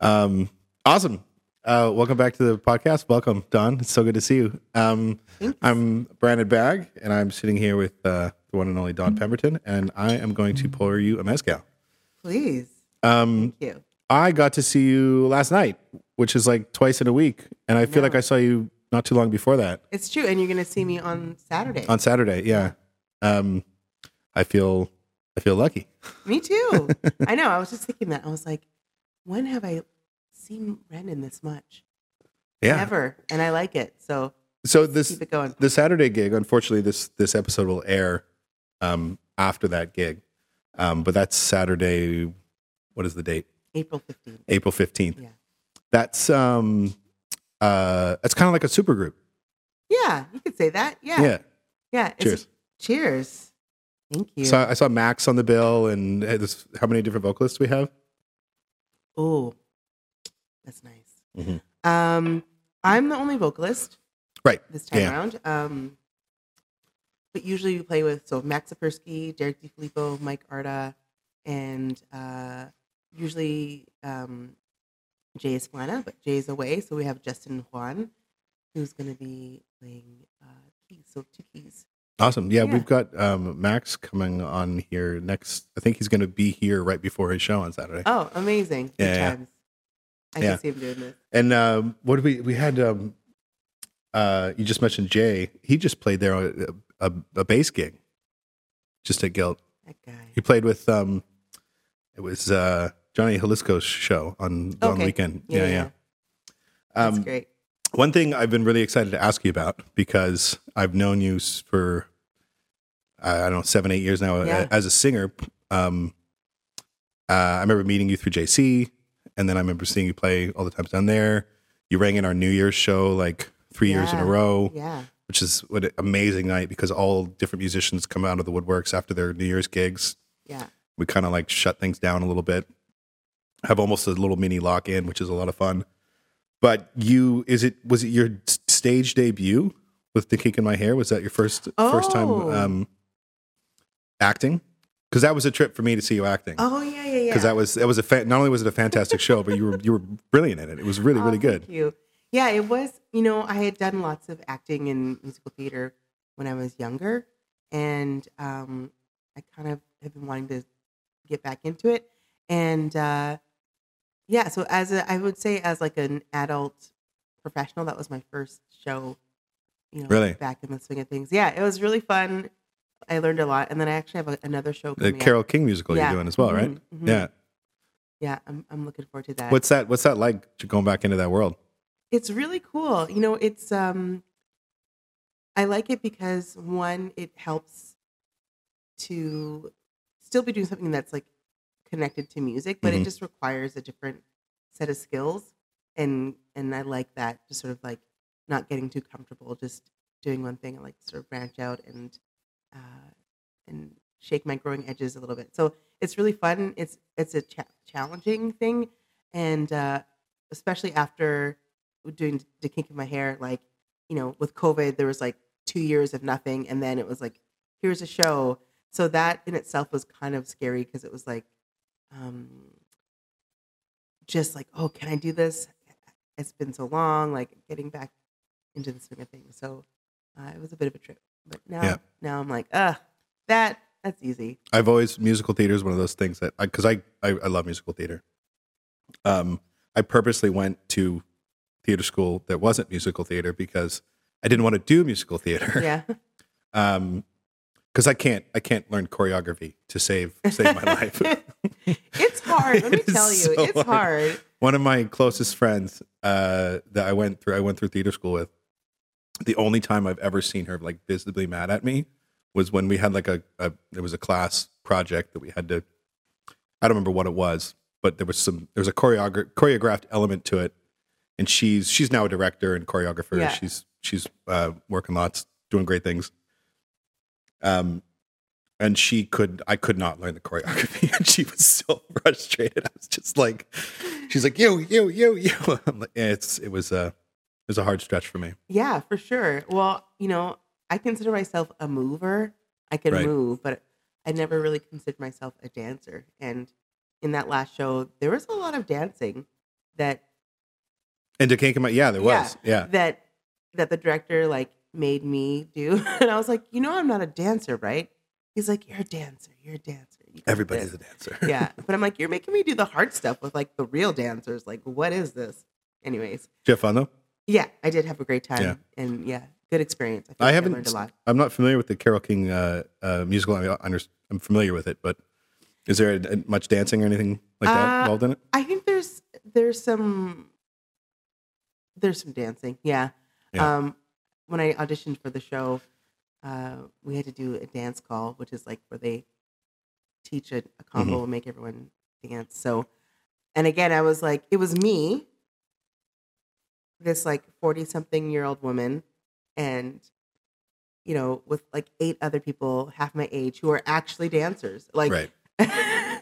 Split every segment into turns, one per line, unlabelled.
Um, awesome. Uh, welcome back to the podcast. Welcome, Dawn. It's so good to see you. Um, I'm Brandon Bag, and I'm sitting here with uh, the one and only Dawn Pemberton, and I am going to pour you a mezcal.
Please.
Um,
Thank you.
I got to see you last night, which is like twice in a week, and I feel like I saw you not too long before that
It's true. And you're going to see me on Saturday.
on Saturday. Yeah. Um, I feel I feel lucky.
me too. I know. I was just thinking that. I was like, when have I seen Brendan this much?
Yeah.
Never. And I like it. So
So this
keep it going.
the Saturday gig, unfortunately, this this episode will air um, after that gig, um, but that's Saturday. What is the date?
April 15th.
April fifteenth.
Yeah.
That's um, uh, that's kind of like a super group.
Yeah. You could say that. Yeah.
Yeah.
Yeah.
Cheers.
Cheers. Thank you.
So I saw Max on the bill, and this, how many different vocalists do we have?
Oh, that's nice.
Mhm.
Um, I'm the only vocalist
Right.
this time
Yeah.
around. Um, but usually we play with so Max Sapersky, Derek DiFilippo, Mike Arda, and uh, usually um, Jay Esplana, but Jay's away, so we have Justin Juan, who's going to be playing uh, keys, so two keys.
Awesome. Yeah,
Yeah.
we've got um, Max coming on here next. I think he's going to be here right before his show on Saturday.
Oh, amazing! Good
Yeah,
times. I
Yeah.
can see him doing this.
And um, what did we we had? Um, uh, you just mentioned Jay. He just played there a, a, a bass gig, just at Guild.
That guy.
He played with um, it was uh, Johnny Jalisco's show on
Okay.
Weekend.
Yeah,
Yeah,
yeah.
yeah.
That's
Um,
great.
One thing I've been really excited to ask you about because I've known you for I don't know seven eight years now
Yeah.
as a singer. Um, uh, I remember meeting you through JC, and then I remember seeing you play all the times down there. You rang in our New Year's show like three years in a row,
Yeah.
which is what an amazing night because all different musicians come out of the woodworks after their New Year's gigs.
Yeah.
We kind of like shut things down a little bit, have almost a little mini lock in, which is a lot of fun. But you, is it was it your stage debut with the kink in my hair? Was that your first first time
Oh.
um, acting? Because that was a trip for me to see you acting.
Oh yeah, yeah, yeah.
Because that was that was a fa- not only was it a fantastic show, but you were you were brilliant in it. It was really really
Oh,
good.
Thank you. Yeah, it was. You know, I had done lots of acting in musical theater when I was younger, and um, I kind of have been wanting to get back into it. And uh, yeah, so as a, I would say, as like an adult professional, that was my first show. You know,
Really?
back in the swing of things. Yeah, it was really fun. I learned a lot, and then I actually have a, another show
The
coming up.
Carole King musical
Yeah.
you're doing as well, right?
Mhm, mhm.
Yeah.
Yeah, I'm I'm looking forward to that.
What's that? What's that like? Going back into that world?
it's really cool you know it's um i like it because one it helps to still be doing something that's like connected to music but
Mhm.
it just requires a different set of skills and and i like that just sort of like not getting too comfortable just doing one thing i like sort of branch out and uh and shake my growing edges a little bit so it's really fun it's it's a cha- challenging thing and uh especially after doing the kink in my hair, like, you know, with COVID, there was like two years of nothing. And then it was like, here's a show. So that in itself was kind of scary because it was like, um, just like, oh, can I do this? It's been so long, like getting back into the swing of things. So uh, it was a bit of a trip. But now,
Yeah.
now I'm like, ah, that, that's easy.
I've always musical theater is one of those things that because I, I I love musical theater. Um, I purposely went to theater school that wasn't musical theater because I didn't want to do musical theater.
Yeah.
Um, because I can't I can't learn choreography to save save my life.
it's hard. Let me
It
tell you,
so
it's
hard.
hard.
One of my closest friends uh, that I went through I went through theater school with. The only time I've ever seen her like visibly mad at me was when we had like a, a there was a class project that we had to I don't remember what it was, but there was some there was a choreogra- choreographed element to it, and she's she's now a director and choreographer.
Yeah.
She's she's uh, working lots, doing great things. Um, and she could I could not learn the choreography, and she was so frustrated. I was just like, she's like, you you you yo. I'm like, yeah, it's it was a it was a hard stretch for me.
Yeah, for sure. Well, you know, I consider myself a mover. I can
Right.
move, but I never really considered myself a dancer. And in that last show, there was a lot of dancing. that
And to came out, yeah, there
Yeah.
was. Yeah.
that that the director like made me do, and I was like, you know, I'm not a dancer, right? He's like, you're a dancer. You're a dancer. You
Everybody's a dancer.
yeah, but I'm like, you're making me do the hard stuff with like the real dancers. Like, what is this? Anyways,
Did you have fun though?
yeah, I did have a great time,
Yeah.
and yeah, good experience. I,
I haven't.
learned a lot.
I'm not familiar with the Carole King uh, uh, musical. I mean, I under, I'm familiar with it, but is there a, much dancing or anything like that
Uh,
involved in it?
I think there's there's some there's some dancing. Yeah.
Yeah.
Um, when I auditioned for the show, uh, we had to do a dance call, which is like where they teach a, a combo
Mm-hmm.
and make everyone dance. So, and again, I was like, it was me, this like forty something year old woman, and you know, with like eight other people half my age who are actually dancers. Like,
right.
I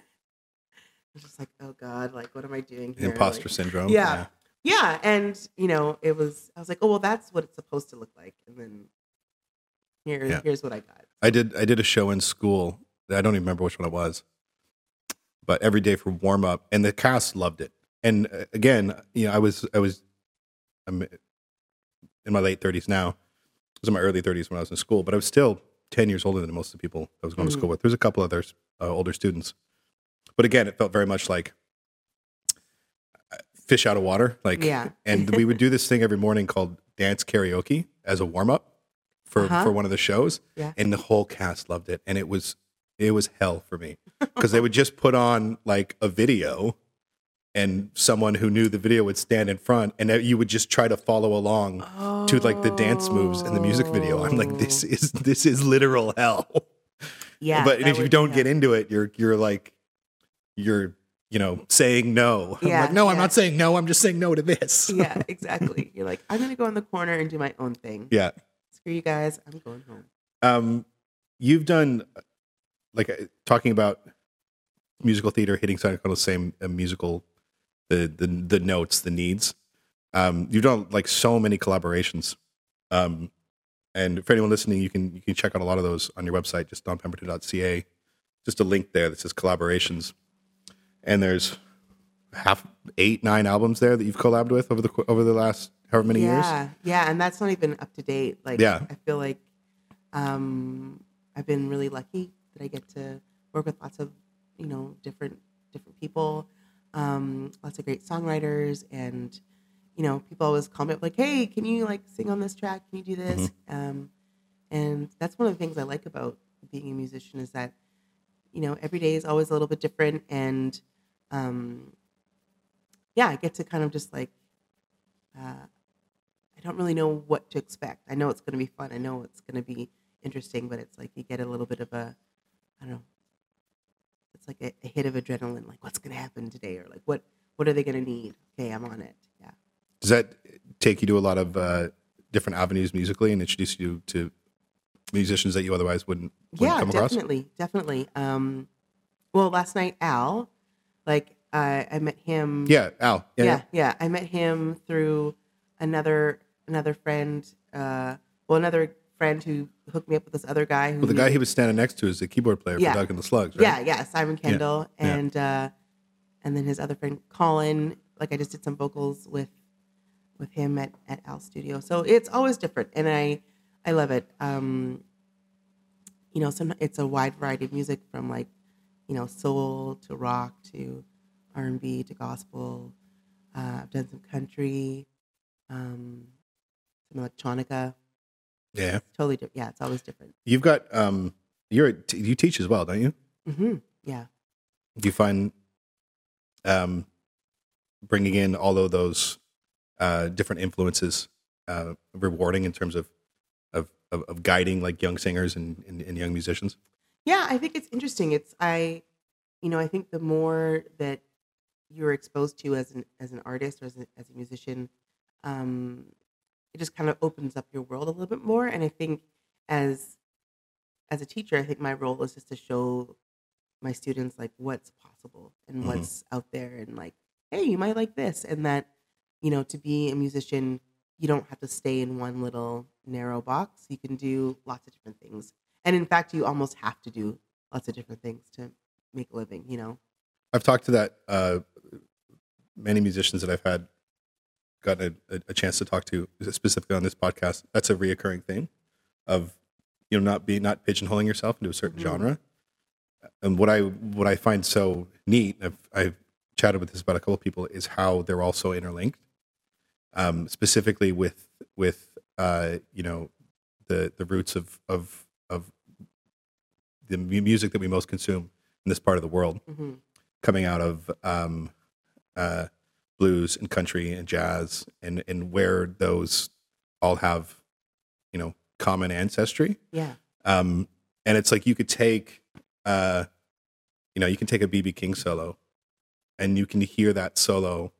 was just like, oh god, like what am I doing here?
Imposter
Like,
syndrome.
yeah. yeah, and you know, it was. I was like, oh well, that's what it's supposed to look like, and then here,
Yeah.
here's what I got.
I did. I did a show in school. I don't even remember which one it was, but every day for warm up, and the cast loved it. And uh, again, you know, I was I was I'm in my late 30s now. I was in my early 30s when I was in school, but I was still 10 years older than most of the people I was going to
Mhm.
school with. There's a couple others, uh, older students, but again, it felt very much like fish out of water. Like,
Yeah.
and we would do this thing every morning called dance karaoke as a warm up for
Uh-huh.
for one of the shows,
Yeah.
and the whole cast loved it, and it was it was hell for me because they would just put on like a video and someone who knew the video would stand in front and you would just try to follow along to like the dance moves in the music video i'm like this is this is literal hell
Yeah,
but if you don't get into it you're you're like you're you know saying no i'm
Yeah,
like no i'm not saying no i'm just saying no to this
yeah, exactly. You're like, I'm gonna go in the corner and do my own thing.
yeah
Screw you guys. I'm going home.
um you've done like uh, talking about musical theater hitting kind of the same uh, musical the the the notes the needs um you've done like so many collaborations um and for anyone listening you can you can check out a lot of those on your website just dawnpemberton.ca. just a link there that says collaborations and there's half eight nine albums there that you've collabed with over the over the last however many years
yeah, yeah, and that's not even up to date. Like,
Yeah.
I feel like um, I've been really lucky that I get to work with lots of you know different different people, um, lots of great songwriters, and you know people always comment like, "Hey, can you like sing on this track? Can you do this?" Um, and that's one of the things I like about being a musician is that you know every day is always a little bit different, and um, yeah, I get to kind of just like. Uh, I don't really know what to expect. I know it's going to be fun. I know it's going to be interesting, but it's like you get a little bit of a, I don't know, it's like a, a hit of adrenaline. Like, what's going to happen today, or like, what what are they going to need? Okay, I'm on it. Yeah.
Does that take you to a lot of uh, different avenues musically and introduce you to musicians that you otherwise wouldn't, wouldn't
yeah,
come across?
definitely, definitely. Um, well, last night Al, like I I met him.
Yeah, Al. Yeah,
yeah, yeah. I met him through another another friend. Uh, well, another friend who hooked me up with this other guy. Who
Well, the guy he was standing next to is the keyboard player
Yeah.
for Doug and the Slugs, right?
Yeah, yeah, Simon Kendall,
yeah.
and uh, and then his other friend Colin. Like I just did some vocals with with him at at Al Studio, so it's always different, and I I love it. Um, you know, some it's a wide variety of music from like you know soul to rock to R and B to gospel. Uh, I've done some country, um, some electronica.
Yeah.
Totally different. Yeah, it's always different.
You've got um, you're a t- you teach as well, don't you?
Mm-hmm. Yeah.
Do you find um, bringing in all of those uh, different influences uh, rewarding in terms of of, of, of guiding like young singers and, and, and young musicians?
Yeah, I think it's interesting. It's I, you know, I think the more that you're exposed to as an as an artist or as a, as a musician, um, it just kind of opens up your world a little bit more. And I think as as a teacher, I think my role is just to show my students like what's possible and
Mhm.
what's out there, and like, hey, you might like this, and that, you know, to be a musician, you don't have to stay in one little narrow box. You can do lots of different things. And in fact, you almost have to do lots of different things to make a living, you know?
I've talked to that uh, many musicians that I've had gotten a, a, chance to talk to specifically on this podcast, that's a reoccurring thing of you know not being not pigeonholing yourself into a certain
Mhm.
genre. And what I what I find so neat, I've, I've chatted with this about a couple of people, is how they're also interlinked. Um, specifically with with uh, you know the the roots of of of the music that we most consume in this part of the world
hmm
coming out of um, uh, blues and country and jazz and and where those all have you know common ancestry.
Yeah.
um, and it's like you could take uh, you know you can take a bb king solo and you can hear that solo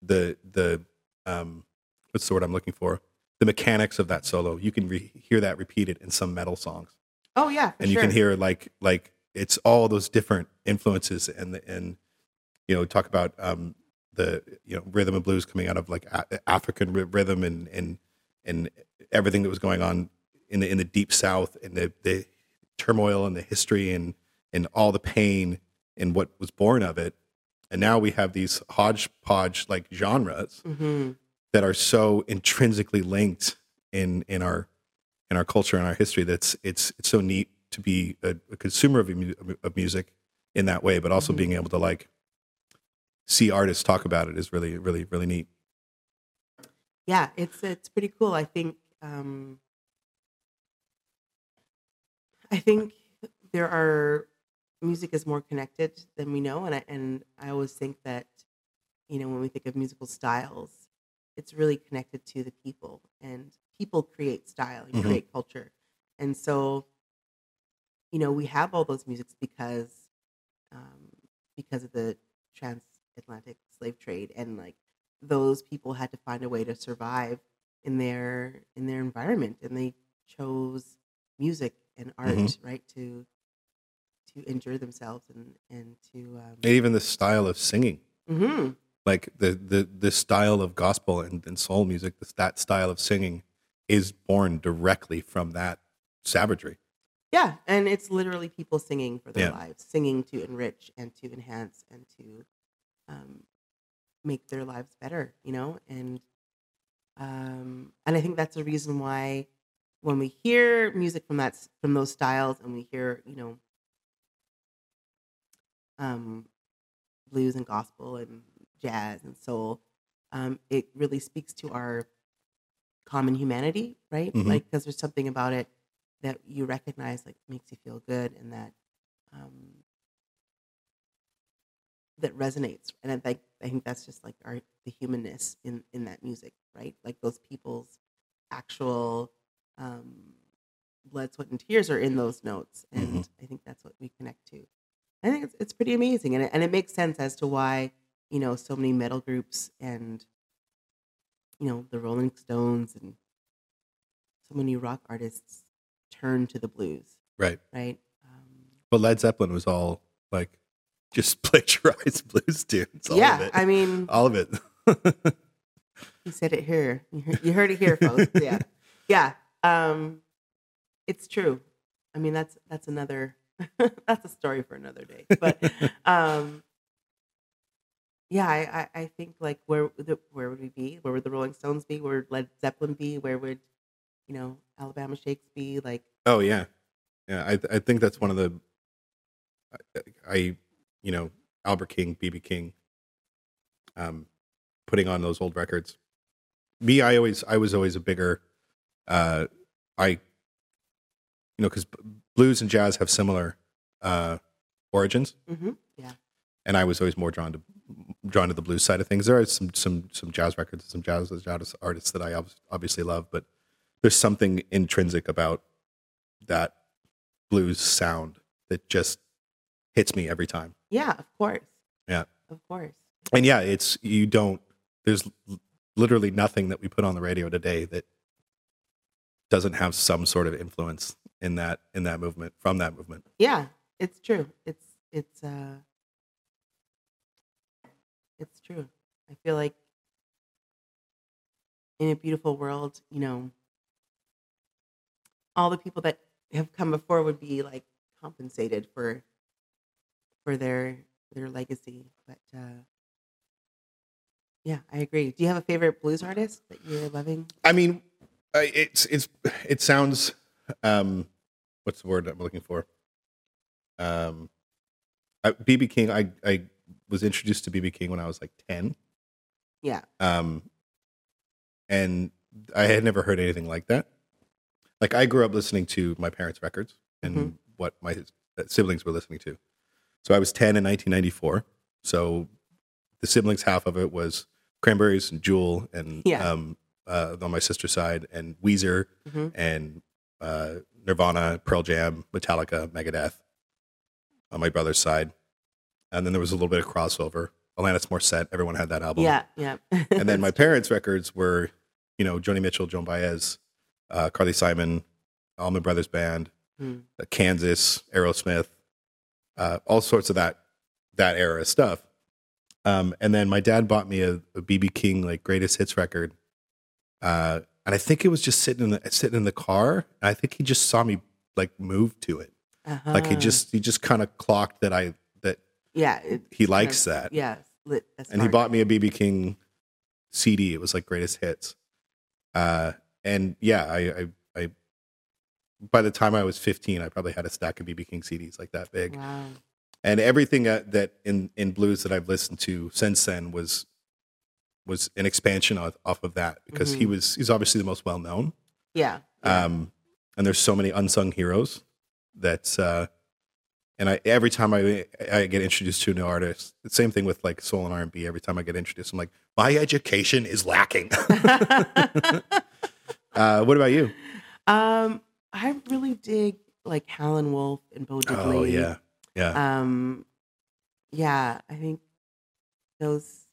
the the um, what's the word i'm looking for the mechanics of that solo you can re- hear that repeated in some metal songs
Oh yeah.
And you
sure.
can hear like like it's all those different influences and the, and you know talk about um the you know rhythm and blues coming out of like a- African rhythm and and and everything that was going on in the in the deep south and the the turmoil and the history and and all the pain and what was born of it and now we have these hodgepodge like genres
hmm
that are so intrinsically linked in in our in our culture and our history that's it's it's so neat to be a, a consumer of, of music in that way but also
Mhm.
being able to like see artists talk about it is really really really neat
Yeah, it's it's pretty cool. I think um, I think there are music is more connected than we know, and I and I always think that you know when we think of musical styles, it's really connected to the people, and people create style and
Mhm.
create culture, and so you know we have all those musics because um, because of the transatlantic slave trade and like those people had to find a way to survive in their in their environment and they chose music and art
Mhm.
right to to injure themselves and and to um,
even the style of singing
mhm.
Like the the the style of gospel and, and soul music this, that style of singing is born directly from that savagery
yeah and it's literally people singing for their
Yeah.
lives singing to enrich and to enhance and to um, make their lives better you know and um, and i think that's the reason why when we hear music from that from those styles and we hear you know um, blues and gospel and jazz and soul um, it really speaks to our common humanity right?
Mhm.
like because there's something about it that you recognize like makes you feel good and that um, that resonates. And I think I think that's just like our the humanness in in that music right? Like those people's actual um, blood sweat and tears are in those notes. And I think that's what we connect to. I think it's, it's pretty amazing. And it, and it makes sense as to why you know so many metal groups and you know the Rolling Stones and so many rock artists turn to the blues
right
right um,
but led zeppelin was all like just plagiarized blues tunes all
yeah
of it
I mean
all of it
You said it here. You heard, you heard it here, folks. Yeah, yeah. Um, it's true. I mean, that's that's another that's a story for another day. But um, yeah, I, I, I think like where would the, where would we be? Where would the Rolling Stones be? Where would Led Zeppelin be? Where would you know Alabama Shakes be? Like,
Oh yeah, yeah. I I think that's one of the I, I you know Albert King, BB King, um, putting on those old records. Me, I always I was always a bigger, uh, I, you know, because blues and jazz have similar uh, origins,
mhm, yeah,
and I was always more drawn to drawn to the blues side of things. There are some some some jazz records, some jazz jazz artists that I obviously love, but there's something intrinsic about that blues sound that just hits me every time.
yeah. Of course.
Yeah.
Of course.
And yeah, it's you don't. There's literally nothing that we put on the radio today that doesn't have some sort of influence in that in that movement from that movement.
Yeah, it's true. It's it's uh it's true. I feel like in a beautiful world, you know, all the people that have come before would be like compensated for for their their legacy. But uh Yeah, I agree. Do you have a favorite blues artist that you're loving?
I mean, it's it's it sounds um what's the word I'm looking for? Um BB King I I was introduced to BB King when I was like 10.
Yeah.
Um and I had never heard anything like that. Like I grew up listening to my parents' records and
Mhm.
what my siblings were listening to. So I was 10 in 1994. So the siblings half of it was Cranberries and Jewel and
Yeah.
um uh, on my sister's side and Weezer
Mhm.
and uh, Nirvana, Pearl Jam, Metallica, Megadeth on my brother's side. And then there was a little bit of crossover. Alanis Morissette, everyone had that album.
Yeah, yeah.
And then my parents' records were, you know, Joni Mitchell, Joan Baez, uh, Carly Simon, Allman Brothers Band,
Hmm.
uh, Kansas, Aerosmith, uh, all sorts of that that era stuff. Um, and then my dad bought me a, BB King like greatest hits record, uh, and I think it was just sitting in the sitting in the car. And I think he just saw me like move to it, like he
Uh-huh.
just he just kind of clocked that I
yeah. it-
he likes that.
Yeah, lit,
and he bought me a BB King CD. It was like greatest hits. Uh, and yeah, I, I, I, by the time I was 15, I probably had a stack of BB King CDs like that big.
Wow.
And everything that, that in, in blues that I've listened to since then was, was an expansion off, off of that because he
Mhm.
was, he's obviously the most well known.
Yeah. yeah.
Um, and there's so many unsung heroes that, uh, and I every time I I get introduced to a new artist, the same thing with like soul and R and B. Every time I get introduced, I'm like, my education is lacking. uh, what about you?
um, I really dig like Howlin' Wolf and Bo Diddley.
Oh yeah, yeah,
Um, yeah, I think those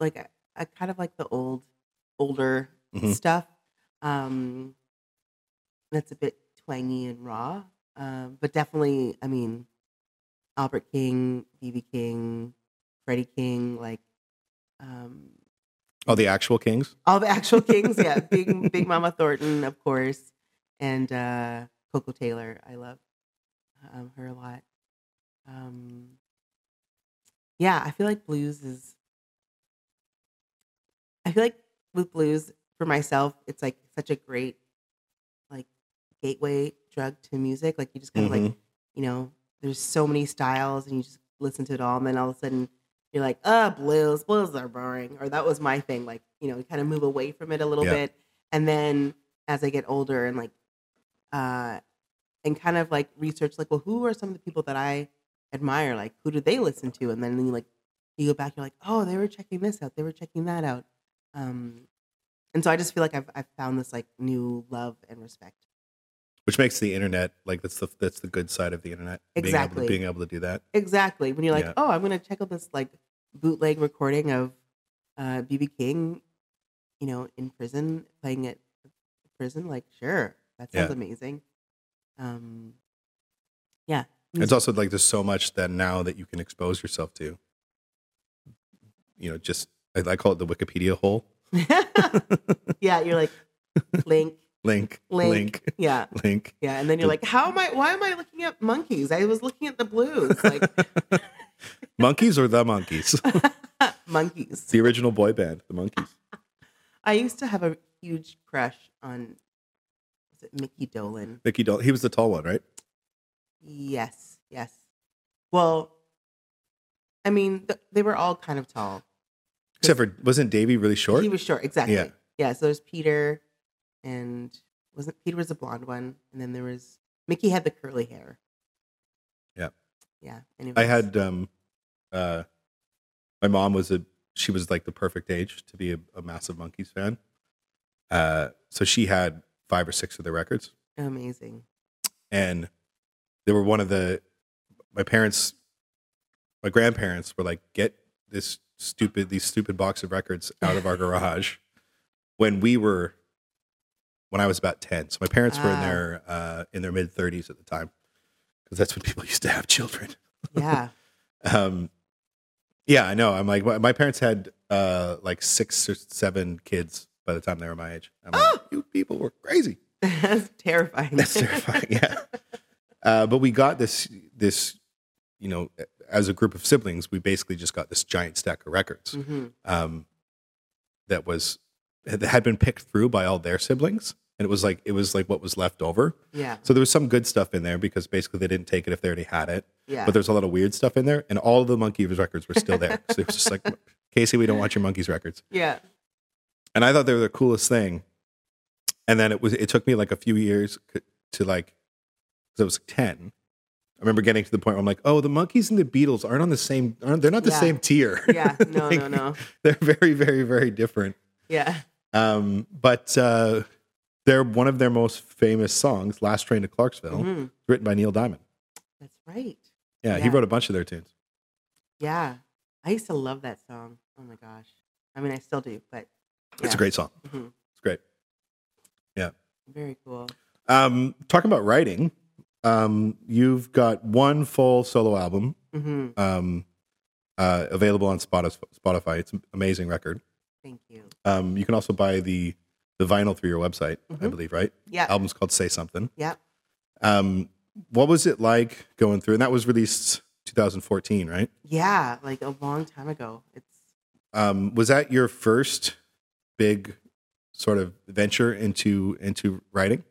like I, I kind of like the old, older
Mhm.
stuff. Um, that's a bit twangy and raw. Um, but definitely, I mean, Albert King, BB King, Freddie King, like um,
oh the actual Kings.
all the actual kings. Yeah, Big Big Mama Thornton, of course, and uh, Koko Taylor. I love um, her a lot. Um, yeah, I feel like blues is. I feel like with blues for myself, it's like such a great, like, gateway drug to music. Like you just kind of like
Mhm.
you know, there's so many styles and you just listen to it all and then all of a sudden you're like, oh, blues, blues are boring. Or that was my thing. Like, you know, you kind of move away from it a little
Yeah.
bit. And then as I get older and like, uh, and kind of like research, like, well, who are some of the people that I admire? Like, who do they listen to? And then you like, you go back, you're like, oh, they were checking this out. They were checking that out. Um, and so I just feel like I've, I've found this like new love and respect.
Which makes the internet like that's the that's the good side of the internet.
Exactly.
Being able to, being able to do that.
Exactly. When you're like,
Yeah.
oh, I'm gonna check out this like bootleg recording of uh BB King, you know, in prison, playing at prison, like, sure. That sounds
Yeah.
amazing. Um yeah.
It's also like there's so much that now that you can expose yourself to. You know, just I, I call it the Wikipedia hole.
yeah, you're like link,
Link,
link,
link,
Yeah.
link.
Yeah. And then you're like, how am I why am I looking at monkeys? I was looking at the blues. Like
Monkeys or the Monkees?
monkeys.
the original boy band, the Monkees.
I used to have a huge crush on was it Mickey Dolan?
Mickey Dolan. he was the tall one, right?
Yes, yes. Well, I mean, th- they were all kind of tall.
Except for wasn't Davy really short?
He was short, exactly.
Yeah.
Yeah. So there's Peter, and wasn't Peter was the blonde one, and then there was Mickey had the curly hair.
Yeah.
Yeah. Anyways.
I had um uh my mom was a she was like the perfect age to be a, a massive Monkees fan. Uh so she had five or six of their records.
amazing.
and they were one of the my parents my grandparents were like get this stupid these stupid box of records out of our garage when we were when I was about 10 so my parents were in
Ah.
their uh in their mid 30s at the time because that's when people used to have children
Yeah.
um yeah I know I'm like my, my parents had uh like six or seven kids by the time they were my age I'm like
Oh!
you people were crazy
That's terrifying.
That's terrifying. Yeah. Uh, but we got this this you know as a group of siblings, we basically just got this giant stack of records
hmm
um, that was had been picked through by all their siblings, and it was like it was like what was left over.
Yeah.
So there was some good stuff in there because basically they didn't take it if they already had it.
Yeah.
But there's a lot of weird stuff in there, and all of the Monkees records were still there. so it was just like, Casey, we don't want your Monkees records.
yeah.
And I thought they were the coolest thing. And then it was it took me like a few years to like, because I was ten. I remember getting to the point where I'm like, oh, the Monkees and the Beatles aren't on the same. Aren't they're not the
Yeah.
same tier?
Yeah. No,
Like,
no, no.
They're very, very, very different.
Yeah.
Um, but uh, they're one of their most famous songs, "Last Train to Clarksville,"
Mhm.
written by Neil Diamond.
That's right.
Yeah, he wrote a bunch of their tunes.
Yeah. I used to love that song. Oh my gosh. I mean, I still do, but
It's a great song.
Mhm.
It's great. Yeah.
Very cool.
Um, talking about writing, um, you've got one full solo album
hmm
um, uh, available on Spotify. It's an amazing record.
Thank you.
Um, you can also buy the the vinyl through your website, I
Mhm.
believe, right?
Yeah.
Album's called Say Something.
Yeah.
Um, what was it like going through? And that was released 2014, right?
Yeah. Like a long time ago. It's
Um, was that your first big sort of venture into into writing?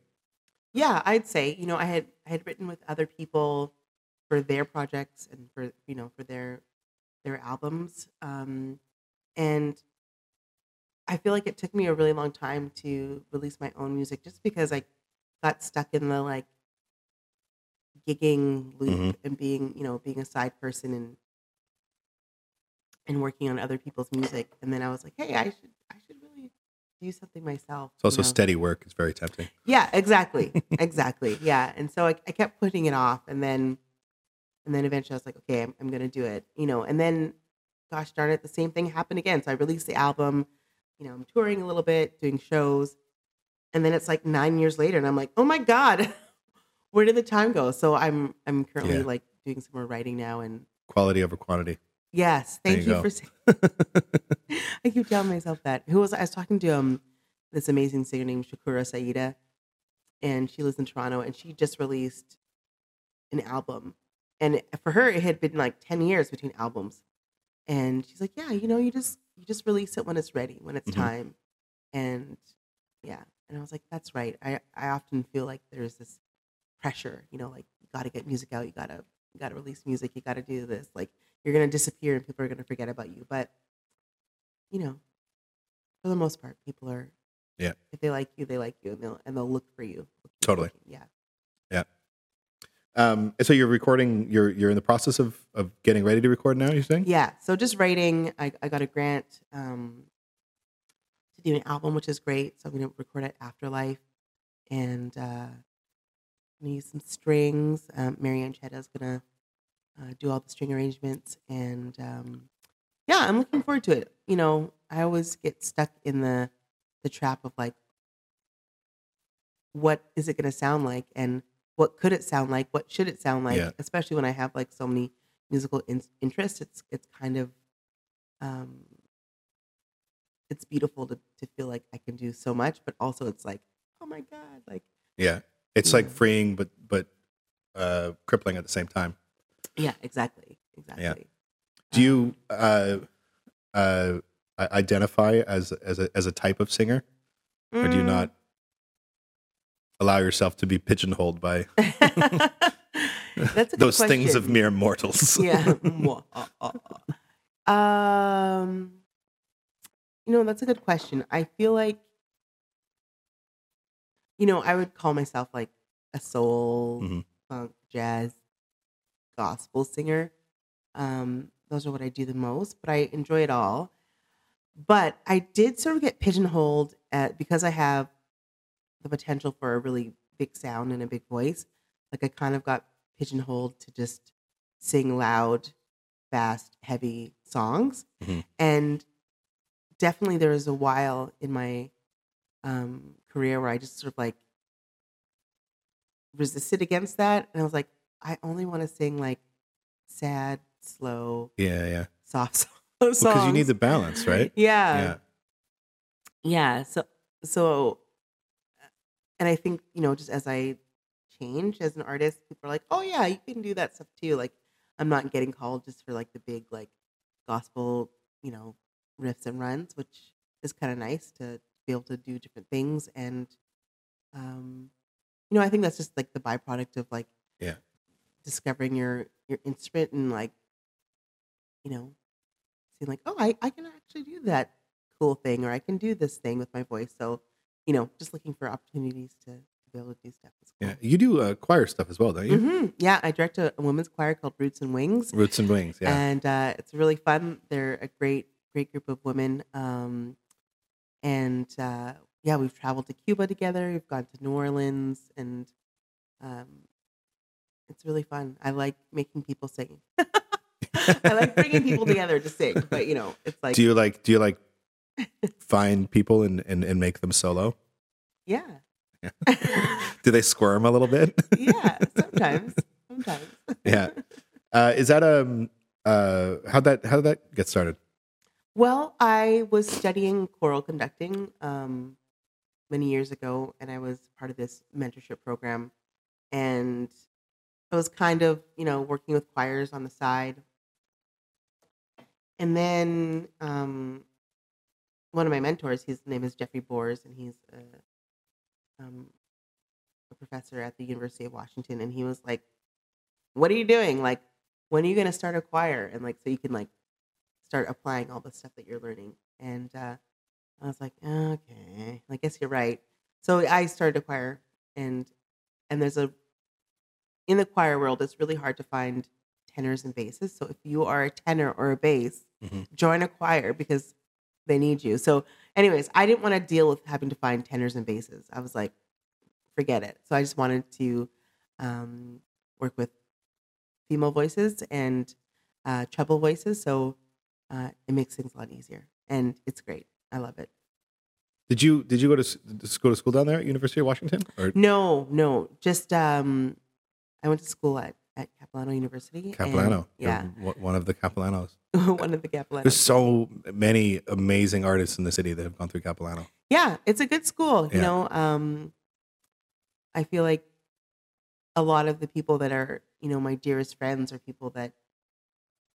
yeah, I'd say, you know, I had I had written with other people for their projects and for you know, for their their albums. Um and I feel like it took me a really long time to release my own music just because I got stuck in the like gigging loop
Mhm.
and being, you know, being a side person and and working on other people's music. And then I was like, hey, I should I should really do something myself.
It's also
you know?
steady work. It's very tempting.
Yeah, exactly. exactly. Yeah. And so I, I kept putting it off and then and then eventually I was like, okay, I'm, I'm gonna do it. You know, and then gosh darn it, the same thing happened again. So I released the album, you know, I'm touring a little bit, doing shows, and then it's like nine years later and I'm like, oh my God, where did the time go? So I'm I'm currently
Yeah.
like doing some more writing now and
Quality over quantity.
yes,
There
thank
you
you, for saying I keep telling myself that. Who was I was talking to um this amazing singer named Shakura S'Aida, and she lives in Toronto, and she just released an album, and for her it had been like ten years between albums, and she's like, yeah, you know, you just you just release it when it's ready, when it's
Mhm.
time, and yeah, and I was like, that's right. I I often feel like there's this pressure, you know, like you got to get music out, you gotta you gotta release music, you gotta do this, like you're gonna disappear and people are gonna forget about you, but you know, for the most part, people are
Yeah.
If they like you, they like you, and they'll and they'll look for you.
Totally.
Yeah.
Um, and so you're recording. You're you're in the process of of getting ready to record now. You're saying?
Yeah. So just writing. I, I got a grant um, to do an album, which is great. So I'm going to record at Afterlife, and uh, I'm gonna use some strings. Um, Marianne is going to uh, do all the string arrangements, and um, yeah, I'm looking forward to it. You know, I always get stuck in the the trap of like, what is it going to sound like, and what could it sound like? What should it sound like?
Yeah.
Especially when I have like so many musical in- interests. It's it's kind of um, it's beautiful to to feel like I can do so much, but also it's like, oh my god, like
Yeah. It's like
Yeah.
freeing, but but uh, crippling at the same time.
yeah, exactly, exactly.
Do you uh, uh, identify as as a as a type of singer, or do you
Mm.
not allow yourself to be pigeonholed by
That's a good
those things of mere mortals?
yeah. Um, you know, that's a good question. I feel like, you know, I would call myself like a soul,
Mhm.
funk, jazz, gospel singer. Um, those are what I do the most, but I enjoy it all. But I did sort of get pigeonholed at, because I have the potential for a really big sound and a big voice. Like I kind of got pigeonholed to just sing loud, fast, heavy songs.
Mhm.
And definitely there was a while in my um, career where I just sort of like resisted against that. And I was like, I only want to sing like sad, slow,
yeah, yeah.
soft songs.
Because you need the balance, right?
Yeah.
yeah.
Yeah. So, so, and I think, you know, just as I change as an artist, people are like, oh, yeah, you can do that stuff too. Like, I'm not getting called just for like the big like gospel, you know, riffs and runs, which is kind of nice to be able to do different things. And, um, you know, I think that's just like the byproduct of like,
Yeah.
discovering your your instrument and like, you know, seeing like, oh, I I can actually do that cool thing, or I can do this thing with my voice. So, you know, just looking for opportunities to, to be able to do stuff. cool.
Yeah, you do uh, choir stuff as well, don't you?
hmm Yeah, I direct a, a women's choir called Roots and Wings,
Roots and Wings. Yeah.
and uh, it's really fun. They're a great, great group of women. Um, and uh, yeah, we've traveled to Cuba together. We've gone to New Orleans, and um, it's really fun. I like making people sing. I like bringing people together to sing, but you know, it's like
do you like do you like find people and, and, and make them solo?
yeah,
Do they squirm a little bit?
yeah. Sometimes, sometimes.
yeah. Uh, is that um uh how that how did that get started?
Well, I was studying choral conducting um, many years ago, and I was part of this mentorship program. And I was kind of, you know, working with choirs on the side. And then um, one of my mentors, his name is Geoffrey Boers, and he's a, um, a professor at the University of Washington. And he was like, "What are you doing? Like, when are you going to start a choir?" And like, so you can like start applying all the stuff that you're learning. And uh, I was like, okay, I guess you're right. So I started a choir, and and there's a in the choir world, it's really hard to find tenors and basses. So if you are a tenor or a bass,
Mhm.
join a choir because they need you. So, anyways, I didn't want to deal with having to find tenors and basses. I was like, forget it. So I just wanted to um, work with female voices and uh, treble voices. So uh, it makes things a lot easier, and it's great. I love it.
Did you did you go to go to school down there at University of Washington? Or
No, no, just um, I went to school at at Capilano University. and-
Capilano? You're
yeah,
one of the Capilanos.
one of the Capilano.
There's so many amazing artists in the city that have gone through Capilano.
yeah, it's a good school. You know, um, I feel like a lot of the people that are, you know, my dearest friends are people that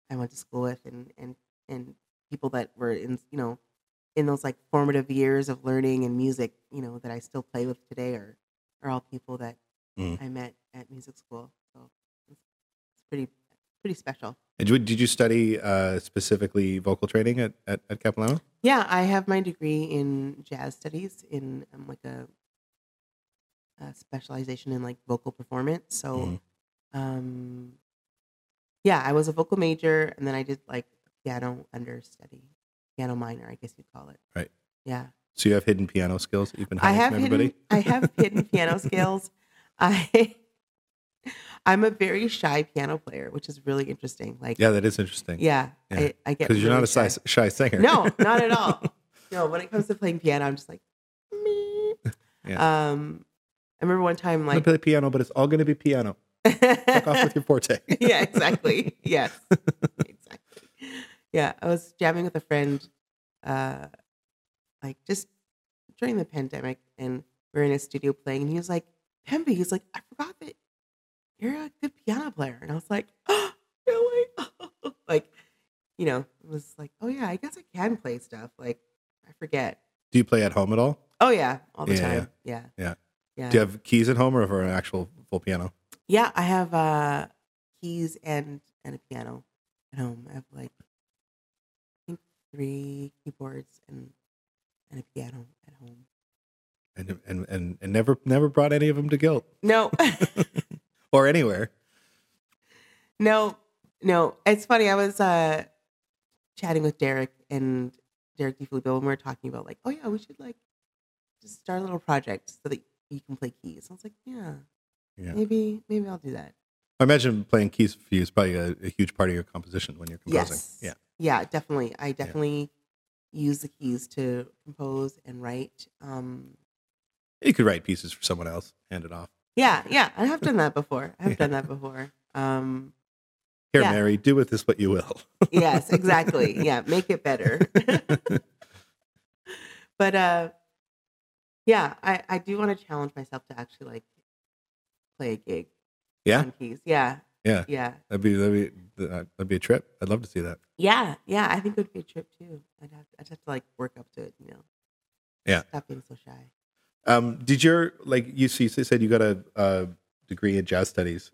I went to school with, and and and people that were in, you know, in those like formative years of learning and music, you know, that I still play with today, are are all people that
Mm.
I met at music school. So it's, it's pretty pretty special.
And did you, did you study uh, specifically vocal training at, at, at Capilano?
Yeah, I have my degree in jazz studies in um, like a, a specialization in like vocal performance. So,
Mhm.
um, yeah, I was a vocal major, and then I did like piano understudy, piano minor, I guess you'd call it.
Right.
Yeah,
So you have hidden piano skills that you've been
I have
from everybody?
hidden. I have hidden piano skills. I. I'm a very shy piano player, which is really interesting. Like,
Yeah, that is interesting.
yeah,
Yeah.
I, I get
Because you're not a shy,
shy.
singer.
No, not at all. No, when it comes to playing piano, I'm just like, me. Um, I remember one time, like,
to play piano, but it's all going to be piano. Fuck off with your forte.
yeah, exactly. Yes, exactly. Yeah, I was jamming with a friend, uh, like just during the pandemic, and we are in a studio playing, and he was like, "Pemby," he's like, "I forgot that you're a good piano player," and I was like, "Oh, really?" like, you know, it was like, "Oh yeah, I guess I can play stuff." Like, I forget.
Do you play at home at all?
Oh yeah, all the
Yeah,
time. Yeah.
Yeah.
Yeah.
Do you have keys at home or for an actual full piano?
Yeah, I have uh keys and and a piano at home. I have like I think three keyboards and and a piano at home.
And, and, and, and never never brought any of them to Guild
No.
or anywhere.
no. No. It's funny. I was uh chatting with Derek and Derek DeFilippo and we were talking about like, oh yeah, we should like just start a little project so that you can play keys. I was like, yeah,
Yeah.
maybe maybe I'll do that.
I imagine playing keys for you is probably a, a huge part of your composition when you're composing.
Yes.
Yeah.
Yeah, definitely. I definitely use the keys to compose and write. Um,
You could write pieces for someone else, hand it off.
Yeah, yeah, I have done that before. I have
Yeah.
done that before. Um,
Here,
Yeah.
Mary, do with this what you will.
yes, exactly. Yeah, make it better. but uh, yeah, I I do want to challenge myself to actually like play a gig
Yeah?
keys. Yeah,
Yeah,
Yeah.
that'd be that'd be that'd be a trip. I'd love to see that.
Yeah. Yeah. I think it would be a trip too. I'd have I'd have to like work up to it, you know.
Yeah.
Stop being so shy.
Um, did your like you you said you got a, a degree in jazz studies?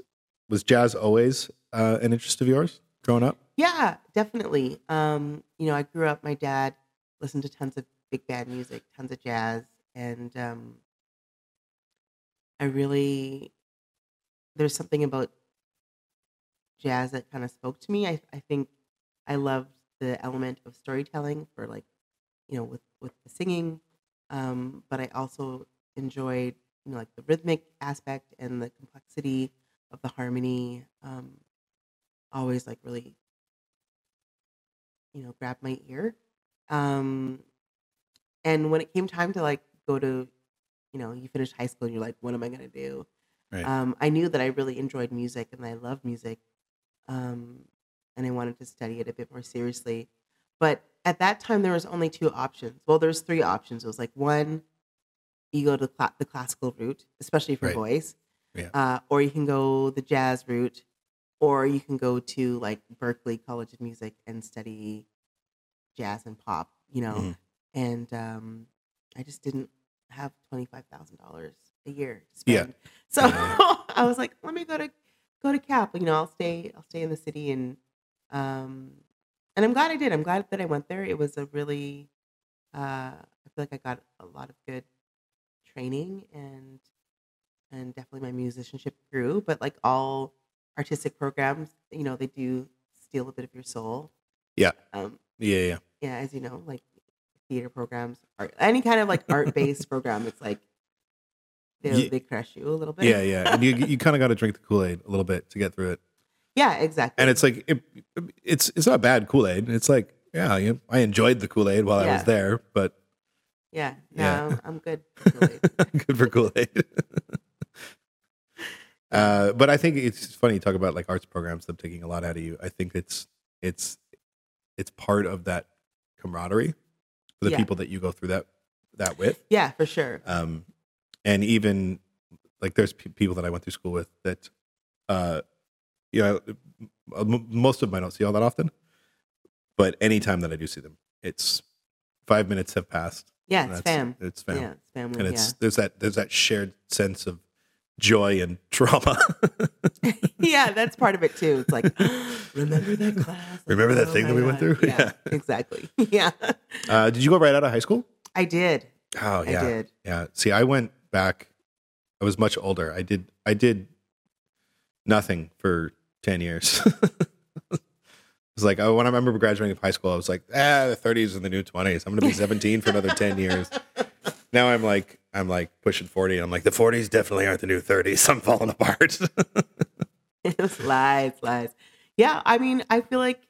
Was jazz always uh, an interest of yours growing up?
Yeah, definitely. Um, you know, I grew up. My dad listened to tons of big band music, tons of jazz, and um, I really there's something about jazz that kind of spoke to me. I I think I loved the element of storytelling for like you know with with the singing, um, but I also enjoyed you know like the rhythmic aspect and the complexity of the harmony. Um, always like really you know grabbed my ear um and when it came time to like go to you know you finish high school and you're like what am i going to do
Right.
um i knew that i really enjoyed music and i loved music um and i wanted to study it a bit more seriously but at that time there was only two options well there's three options it was like one you go to the, cla- the classical route especially for
Right.
boys
Yeah.
uh, or you can go the jazz route or you can go to like Berklee College of Music and study jazz and pop, you know.
Mhm.
And um, I just didn't have twenty five thousand dollars a year to
Yeah.
spend, so
Yeah,
I was like, let me go to go to Cap. You know, I'll stay I'll stay in the city and um, and I'm glad I did. I'm glad that I went there. It was a really uh, I feel like I got a lot of good training and and definitely my musicianship grew. But like all artistic programs, you know, they do steal a bit of your soul.
Yeah.
Um,
Yeah, yeah.
yeah, as you know, like theater programs, art, any kind of like art based program, it's like they
Ye-
they crush you a little bit.
Yeah, yeah. And you you kind of got to drink the Kool Aid a little bit to get through it.
Yeah, exactly.
And it's like it, it's it's not bad Kool Aid. It's like yeah, you, I enjoyed the Kool Aid while I was there, but
yeah, no,
Yeah.
I'm, I'm good.
Good for Kool Aid. uh, but I think it's funny you talk about like arts programs them taking a lot out of you. I think it's it's it's part of that camaraderie for the
Yeah.
people that you go through that that with.
yeah, for sure.
um, and even like there's pe- people that I went through school with that, uh, you know, most of them I don't see all that often, but anytime that I do see them, it's five minutes have passed.
Yeah, it's fam.
It's fam,
Yeah, it's family.
and it's
yeah.
there's that there's that shared sense of joy and trauma.
yeah, that's part of it too. It's like, remember that class?
Remember that
Oh
thing that we went through?
Yeah,
Yeah.
exactly. Yeah,
uh, did you go right out of high school?
I did.
Oh yeah,
I did.
Yeah. See, I went back. I was much older. I did. I did nothing for ten years. it was like oh, when I remember graduating from high school, I was like, ah, the thirties and the new twenties. I'm going to be seventeen for another ten years. Now I'm like, I'm like pushing forty. And I'm like, the forties definitely aren't the new thirties. I'm falling apart.
It was lies, lies. Yeah, I mean, I feel like,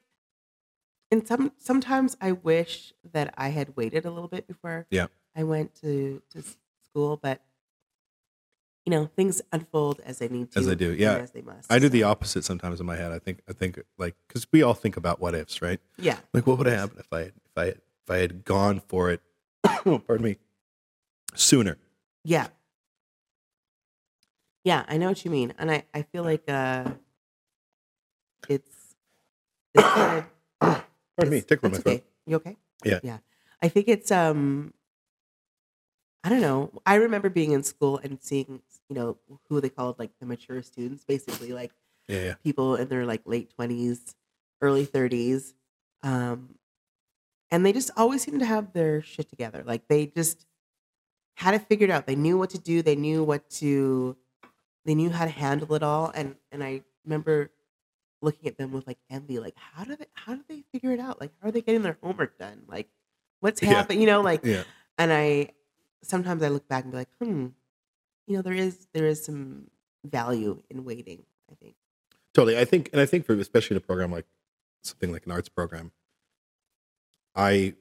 and some sometimes I wish that I had waited a little bit before.
Yeah.
I went to to school, but you know, things unfold as they need to,
As they do, yeah.
as they must.
I do the opposite sometimes in my head. I think, I think like because we all think about what ifs, right?
Yeah,
Like, what would have happened if I had, if I had, if I had gone for it? pardon me, sooner.
yeah, yeah. I know what you mean, and I I feel like uh, it's it's kind of
Pardon me,
It's-
tickle my throat.
okay. You okay?
Yeah.
Yeah. I think it's um I don't know. I remember being in school and seeing, you know, who they called like the mature students, basically like
Yeah, yeah.
people in their like late 20s, early 30s. Um and they just always seemed to have their shit together. Like they just had it figured out. They knew what to do. They knew what to they knew how to handle it all and and I remember looking at them with like envy like how do they how do they figure it out? Like how are they getting their homework done? Like what's
Yeah.
happening? You know, like
Yeah.
and I sometimes I look back and be like, "Hmm, you know, there is there is some value in waiting, I think."
Totally. I think, and I think for especially in a program like something like an arts program, I,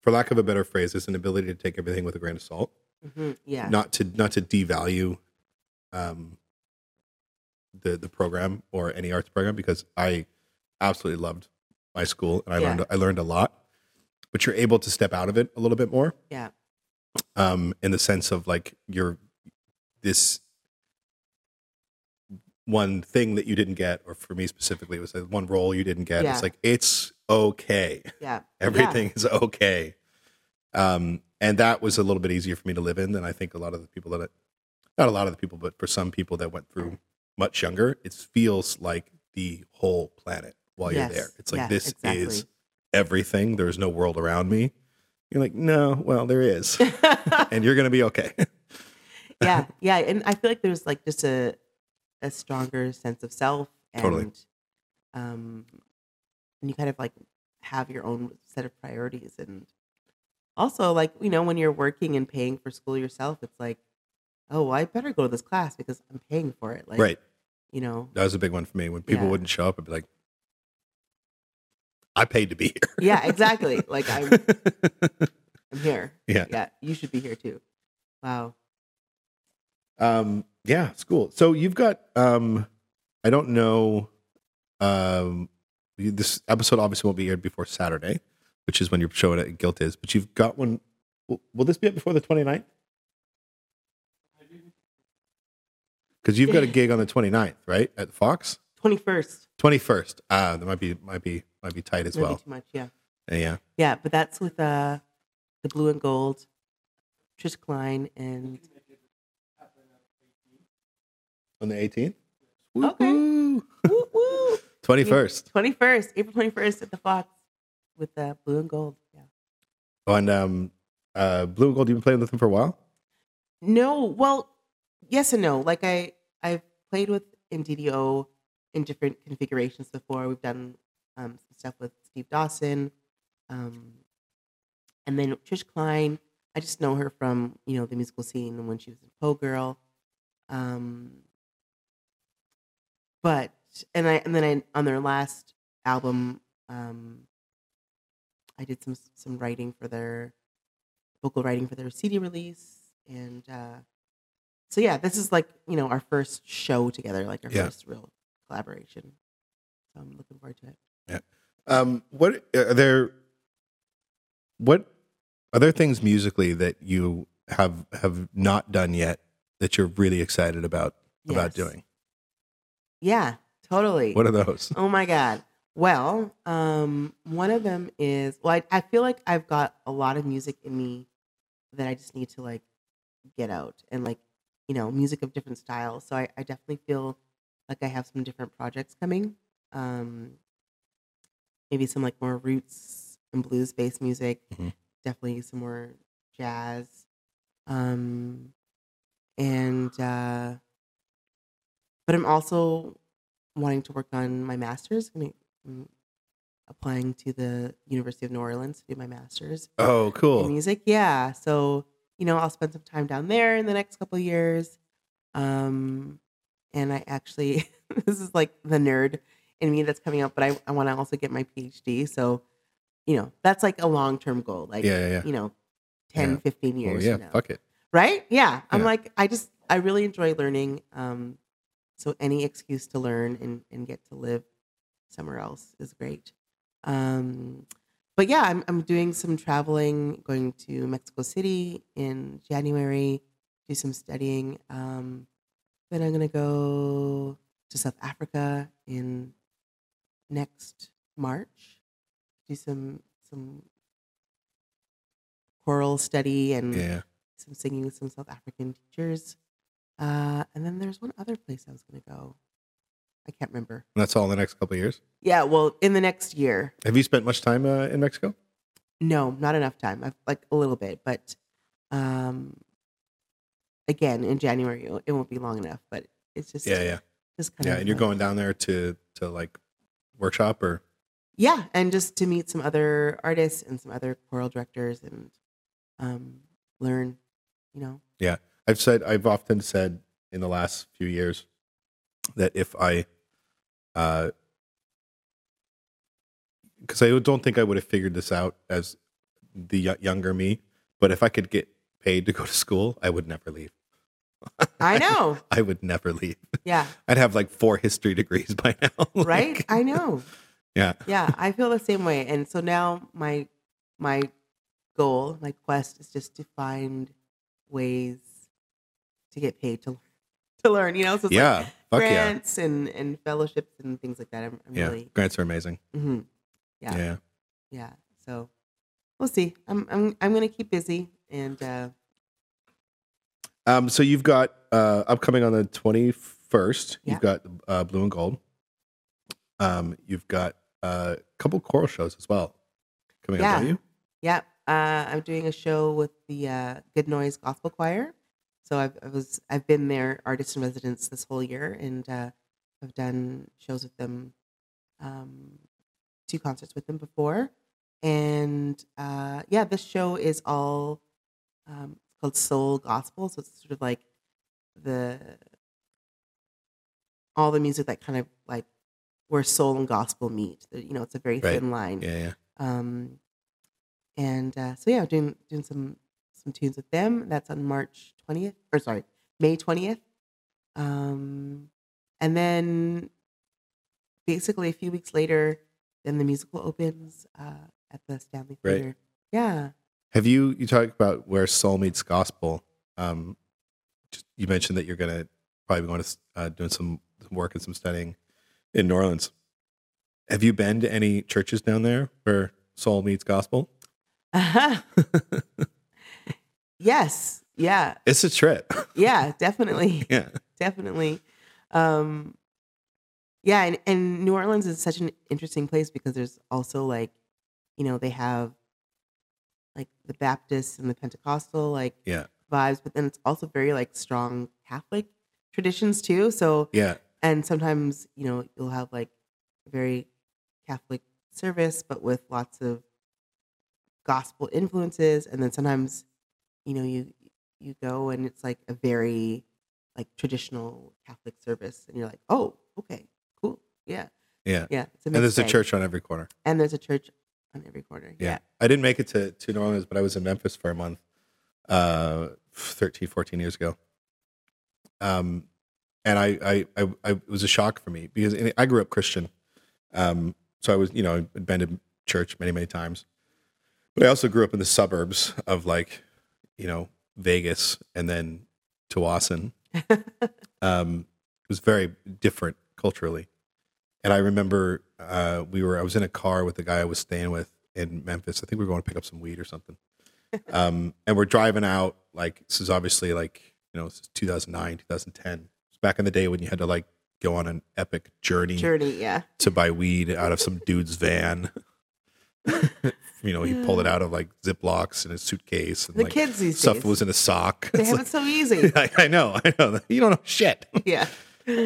for lack of a better phrase, is an ability to take everything with a grain of salt,
hmm Yeah.
not to not to devalue, um, the the program or any arts program because I absolutely loved my school and I
Yeah.
learned I learned a lot, but you're able to step out of it a little bit more.
Yeah.
um, in the sense of like you're this one thing that you didn't get, or for me specifically, it was like one role you didn't get.
Yeah.
It's like it's okay.
Yeah.
Everything is okay. Um, and that was a little bit easier for me to live in than I think a lot of the people that, I, not a lot of the people, but for some people that went through much younger, it feels like the whole planet while
Yes.
you're there. It's like
Yeah,
this
exactly.
is everything. There's no world around me. You're like, no, well, there is, and you're gonna be okay.
yeah, yeah, and I feel like there's like just a a stronger sense of self, and
Totally.
um, and you kind of like have your own set of priorities, and also like you know when you're working and paying for school yourself, it's like, oh, well, I better go to this class because I'm paying for it, like
right.
you know,
That was a big one for me. When people
Yeah.
wouldn't show up, I'd be like, I paid to be here.
yeah, exactly, like I'm I'm here,
yeah.
yeah, you should be here too. Wow,
Um, yeah, it's cool. So you've got um I don't know um this episode obviously won't be aired before Saturday, which is when your show at Guild is, but you've got one will, will this be up before the 29th? Because you've got a gig on the 29th, right? At Fox?
twenty first,
21st. Ah, that might be might be might be tight as well.
too much, yeah.
Yeah.
Yeah, but that's with uh the blue and gold, Trish Klein and
On the 18th?
Okay. Woo
21st.
twenty first, April twenty first at the Fox with uh, blue and gold. Yeah.
Oh, and um uh Blue and Gold, you've been playing with them for a while?
No, well, yes and no. Like I I've played with NDDO in different configurations before. We've done um, some stuff with Steve Dawson, um, and then Trish Klein. I just know her from you know the musical scene when she was in Po' Girl. Um, but and I and then I on their last album, um, I did some some writing for their vocal writing for their CD release, and uh, so yeah, this is like you know our first show together, like our
Yeah.
first real collaboration. So I'm looking forward to it.
Um, what are there? What are there things musically that you have have not done yet that you're really excited about about doing?
Yeah, totally.
What are those?
Oh my god. Well, um, one of them is well, I, I feel like I've got a lot of music in me that I just need to like get out and like you know music of different styles. So I, I definitely feel like I have some different projects coming. Um, maybe some like more roots and blues based music.
Mhm.
Definitely some more jazz. Um, and uh, but I'm also wanting to work on my master's. I'm, I'm applying to the University of New Orleans to do my master's
Oh, cool.
music. Yeah, so you know, I'll spend some time down there in the next couple of years. Um, and I actually, this is like the nerd in me that's coming up, but I, I want to also get my PhD. So, you know, that's like a long term goal, like,
Yeah, yeah, yeah.
you know, 10,
Yeah.
15
Well,
years.
yeah,
from now
fuck it.
right? Yeah. I'm like, I just, I really enjoy learning. Um, so any excuse to learn and, and get to live somewhere else is great. Um, but yeah, I'm, I'm doing some traveling, going to Mexico City in January, do some studying. Um, then I'm going to go to South Africa in next March, do some, some choral study and
Yeah.
some singing with some South African teachers. Uh, and then there's one other place I was going to go. I can't remember.
And that's all in the next couple of years.
Yeah, well, in the next year.
Have you spent much time uh, in Mexico?
No, not enough time. I've like a little bit, but um, again in January it won't be long enough. But it's just
Yeah, yeah,
just kind
yeah.
of
And you're going down there to to like workshop or
yeah, and just to meet some other artists and some other choral directors and um, learn, you know.
Yeah, I've said I've often said in the last few years that if I uh because I don't think I would have figured this out as the younger me, but if I could get paid to go to school, I would never leave.
I know,
I would never leave.
yeah,
I'd have like four history degrees by now. Like,
right. I know.
Yeah.
yeah i feel the same way and so now my my goal my quest is just to find ways to get paid to to learn you know so it's like
Yeah. Fuck yeah.
grants and and fellowships and things like that. I'm, I'm
Yeah.
really
Grants are amazing.
mhm. yeah, yeah
Yeah.
So we'll see. I'm I'm I'm gonna keep busy and uh,
Um, so you've got uh, upcoming on the 21st,
Yeah.
you've got uh, Blue and Gold. Um, you've got uh, a couple choral shows as well coming
Yeah.
up, you?
yeah. Uh, I'm doing a show with the uh, Good Noise Gospel Choir. So I've I was I've been their artist in residence this whole year, and uh, I've done shows with them, um, two concerts with them before, and uh, yeah, this show is all um, called Soul Gospel. So it's sort of like the all the music that kind of like where soul and gospel meet. You know, it's a very
Right.
thin line.
Yeah, yeah.
Um, and uh, so yeah, doing doing some some tunes with them. That's on March twentieth, or sorry, May twentieth. Um, and then basically a few weeks later, then the musical opens uh, at the Stanley
Right.
Theater. Yeah,
Have you you talked about where soul meets gospel? Um, you mentioned that you're gonna probably going to uh, doing some work and some studying in New Orleans. Have you been to any churches down there where soul meets gospel?
yes, yeah,
It's a trip.
yeah, definitely.
yeah,
definitely. Um, yeah, and, and New Orleans is such an interesting place because there's also like, you know, they have like the Baptist and the Pentecostal like
yeah,
vibes, but then it's also very like strong Catholic traditions too. So
yeah,
and sometimes you know you'll have like a very Catholic service, but with lots of gospel influences, and then sometimes you know you you go and it's like a very like traditional Catholic service, and you're like, oh, okay, cool, yeah,
yeah.
yeah. It's
And there's
mixed
a church on every corner.
and there's a church on every corner.
Yeah.
Yeah,
I didn't make it to, to New Orleans, but I was in Memphis for a month, uh, 13, 14 years ago. Um, and I, I, I, I it was a shock for me because I grew up Christian. Um, so I was, you know, I'd been to church many, many times, but I also grew up in the suburbs of like, you know, Vegas and then Tsawwassen. um, it was very different culturally. And I remember uh, we were I was in a car with the guy I was staying with in Memphis. I think we were going to pick up some weed or something. Um, and we're driving out like this is obviously like you know this is 2009 2010 it's back in the day when you had to like go on an epic journey
journey. Yeah,
to buy weed out of some dude's van you know he pulled it out of like ziplocs in his suitcase and
the
like
kids these
stuff
days
was in a sock
they
It's
have
like-
it so easy.
I, I know i know you don't know shit
yeah,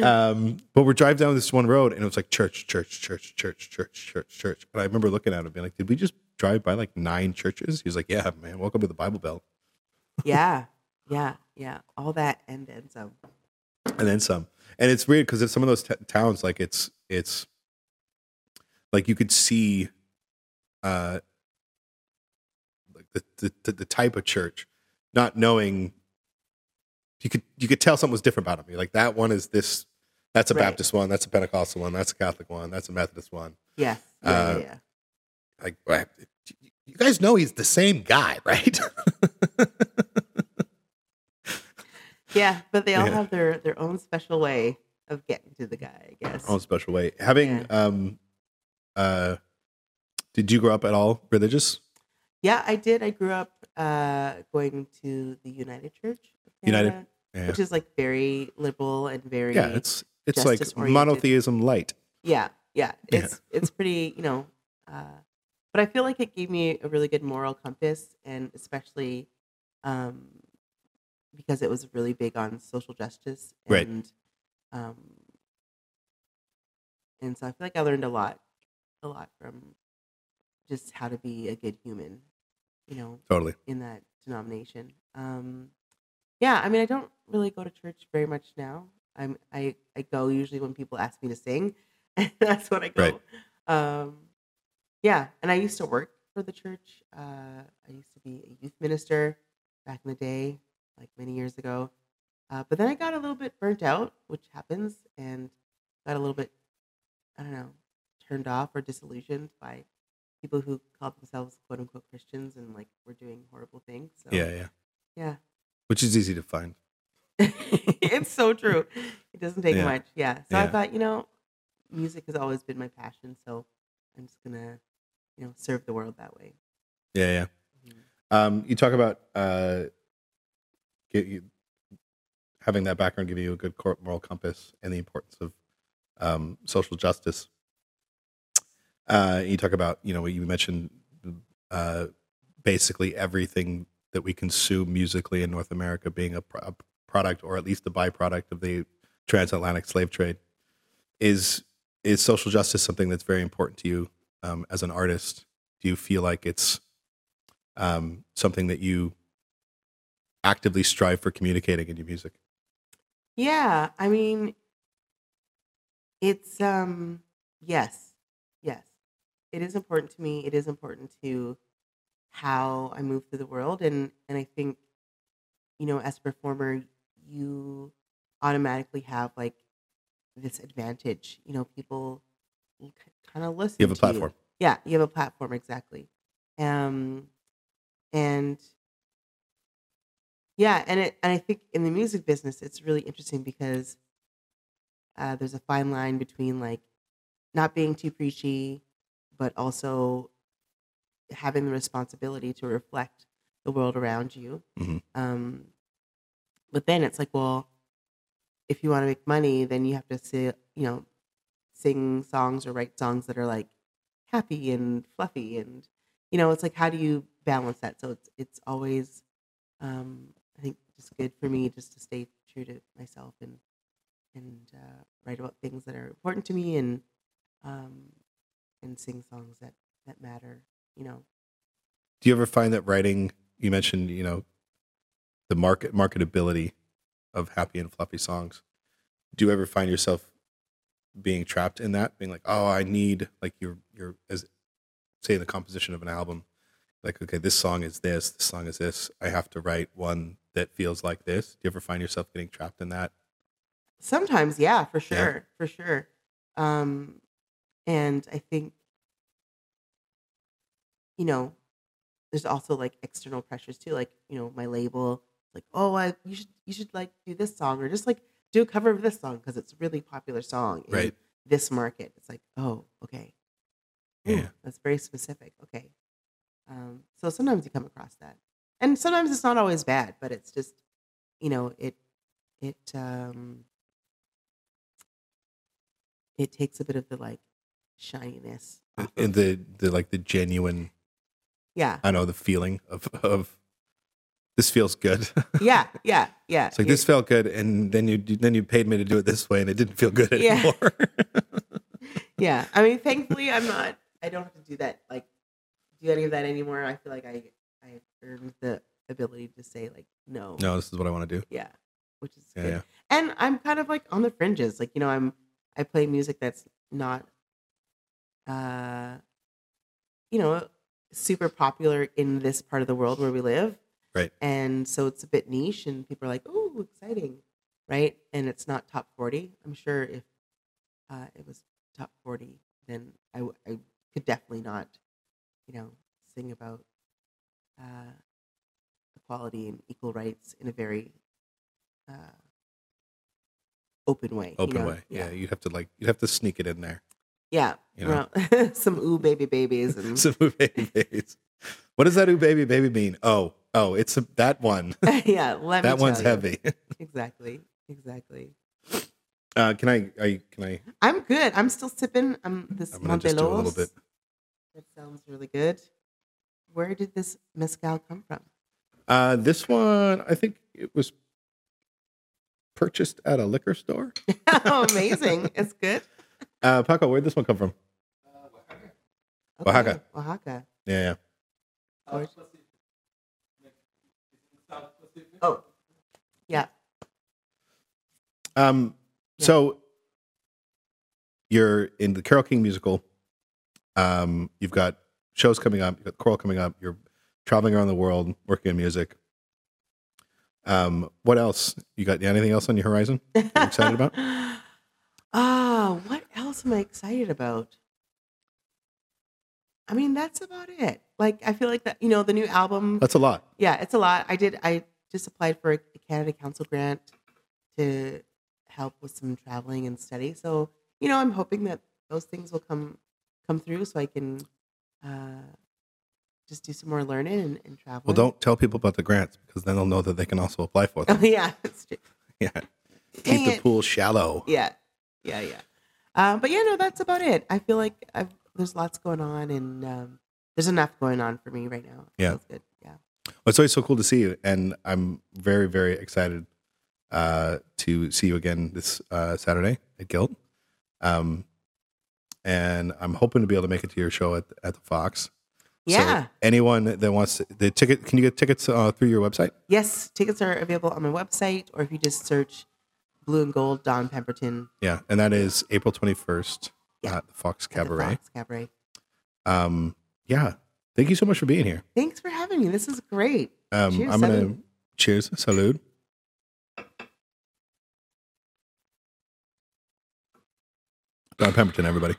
um, but we're driving down this one road and it was like church, church, church, church, church, church, church. And I remember looking at him being like, did we just drive by like nine churches? He was like, yeah, man, welcome to the Bible Belt.
yeah, yeah, yeah. All that and then some.
And then some. And it's weird because it's some of those t- towns, like it's, it's like you could see, uh, like the, the, the, the type of church, not knowing, you could, you could tell something was different about them. You're like, that one is this, that's a
Right.
Baptist one, that's a Pentecostal one, that's a Catholic one, that's a Methodist one.
Yes. Yeah,
Uh,
yeah, yeah.
like right, you guys know he's the same guy, right?
Yeah, but they all
Yeah.
have their their own special way of getting to the guy, I guess.
Own special way. Having
Yeah.
um uh did you grow up at all religious?
Yeah, I did. I grew up uh, going to the United Church,
United-
Canada,
Yeah.
which is like very liberal and very
Yeah, it's it's like
justice-oriented.
monotheism light.
yeah, yeah.
Yeah.
It's it's pretty, you know. Uh, but I feel like it gave me a really good moral compass, and especially um, because it was really big on social justice,
Right.
and um, and so I feel like I learned a lot, a lot from just how to be a good human, you know,
Totally.
in that denomination. Um, yeah, I mean, I don't really go to church very much now. I'm I, I go usually when people ask me to sing, and that's when I go.
Right.
Um, yeah, and I used to work for the church. Uh, I used to be a youth minister back in the day, like many years ago. Uh, but then I got a little bit burnt out, which happens, and got a little bit, I don't know, turned off or disillusioned by people who call themselves quote unquote Christians and like were doing horrible things. So,
Yeah, yeah.
yeah,
Which is easy to find.
it's so true. It doesn't take
Yeah.
much. Yeah. So I thought, you know, music has always been my passion. So I'm just gonna, you know, serve the world that way.
Yeah, yeah.
Mhm.
Um, you talk about uh, get you, having that background give you a good moral compass and the importance of um, social justice. Uh, you talk about, you know, you mentioned uh, basically everything that we consume musically in North America being a, pro- a product or at least a byproduct of the transatlantic slave trade. Is is social justice something that's very important to you um, as an artist? Do you feel like it's um, something that you actively strive for communicating in your music?
Yeah. I mean, it's um yes, yes. It is important to me. It is important to how I move through the world, and and I think, you know, as a performer, you automatically have like this advantage. You know, people kind of listen.
You have a platform.
Yeah, you have a platform exactly. Um, and yeah, and it and I think in the music business, it's really interesting because uh, there's a fine line between like not being too preachy, but also having the responsibility to reflect the world around you.
Mhm.
Um, but then it's like, well, if you want to make money, then you have to say, you know, sing songs or write songs that are like happy and fluffy, and you know, it's like, how do you balance that? So it's it's always, um, I think, just good for me just to stay true to myself and and uh, write about things that are important to me and um, and sing songs that that matter. You know,
Do you ever find that writing? You mentioned, you know, the market marketability of happy and fluffy songs. Do you ever find yourself being trapped in that, being like, "Oh, I need like you're you're as say the composition of an album, like okay, this song is this, this song is this. I have to write one that feels like this." Do you ever find yourself getting trapped in that?
sometimes, yeah, for
Yeah.
sure, for sure. Um, and I think, you know, there's also like external pressures too, like you know, my label, like, oh, I you should you should like do this song or just like do a cover of this song because it's a really popular song in
Right.
this market. It's like, oh, okay, Ooh,
Yeah.
that's very specific. Okay, um, so sometimes you come across that, and sometimes it's not always bad, but it's just, you know, it it um it takes a bit of the like shininess.
And the the like the genuine,
yeah,
I know the feeling of of this feels good.
yeah, yeah, yeah.
It's like
You're-
this felt good, and then you then you paid me to do it this way, and it didn't feel good
Yeah.
anymore.
Yeah, I mean, thankfully, I'm not. I don't have to do that. Like, do any of that anymore. I feel like I I earned the ability to say like no.
no, this is what I want to do.
Yeah, which is
Yeah,
good.
yeah.
And I'm kind of like on the fringes. Like you know, I'm I play music that's not, uh, you know, super popular in this part of the world where we live.
Right.
And so it's a bit niche, and people are like, "Oh, exciting!" Right? And it's not top forty. I'm sure if uh, it was top forty, then I, w- I could definitely not, you know, sing about uh, equality and equal rights in a very uh, open way. you
Open
know?
way. Yeah. you'd have to like you'd have to sneak it in there.
Yeah.
You know?
well, some ooh baby babies and
Some ooh baby babies. What does that ooh baby baby mean? Oh, oh, it's a, that one.
yeah, let me
that one's
you.
heavy.
Exactly. Exactly.
Uh, can I, I? Can I?
I'm good. I'm still sipping. I'm this
I'm do a little bit.
That sounds really good. Where did this mezcal come from?
Uh, this one, I think it was purchased at a liquor store.
oh, amazing. It's good.
Uh, Paco, where'd this one come from?
Okay,
Oaxaca.
Oaxaca.
Yeah, yeah.
Oh, yeah.
Um,
Yeah.
so you're in the Carole King musical. Um, you've got shows coming up. You've got choral coming up. You're traveling around the world, working in music. Um, what else? You got anything else on your horizon? excited about?
Ah, what else am I excited about? I mean, that's about it. Like, I feel like that, you know, the new album.
That's a lot.
Yeah, it's a lot. I did. I just applied for a Canada Council grant to help with some traveling and study. So you know, I'm hoping that those things will come come through, so I can uh, just do some more learning and, and travel.
Well, don't tell people about the grants because then they'll know that they can also apply for
Oh
them.
yeah, it's true.
yeah.
Dang
Keep the pool shallow.
yeah, yeah, yeah. Um, but yeah, no, that's about it. I feel like I've, there's lots going on, and um, there's enough going on for me right now. It
Yeah.
good. Yeah.
Well, it's always so cool to see you, and I'm very, very excited uh, to see you again this uh, Saturday at Guild. Um, and I'm hoping to be able to make it to your show at at the Fox.
Yeah.
So anyone that wants the ticket, can you get tickets uh, through your website?
Yes, tickets are available on my website, or if you just search "Blue and Gold" Dawn Pemberton
Yeah, and that is April 21st
Yeah.
at the Fox
at the
Cabaret.
Fox Cabaret.
Um, yeah, thank you so much for being here.
Thanks for having me. This is great.
Um,
Cheers,
I'm gonna
salud.
cheers, salute. Dawn Pemberton, everybody.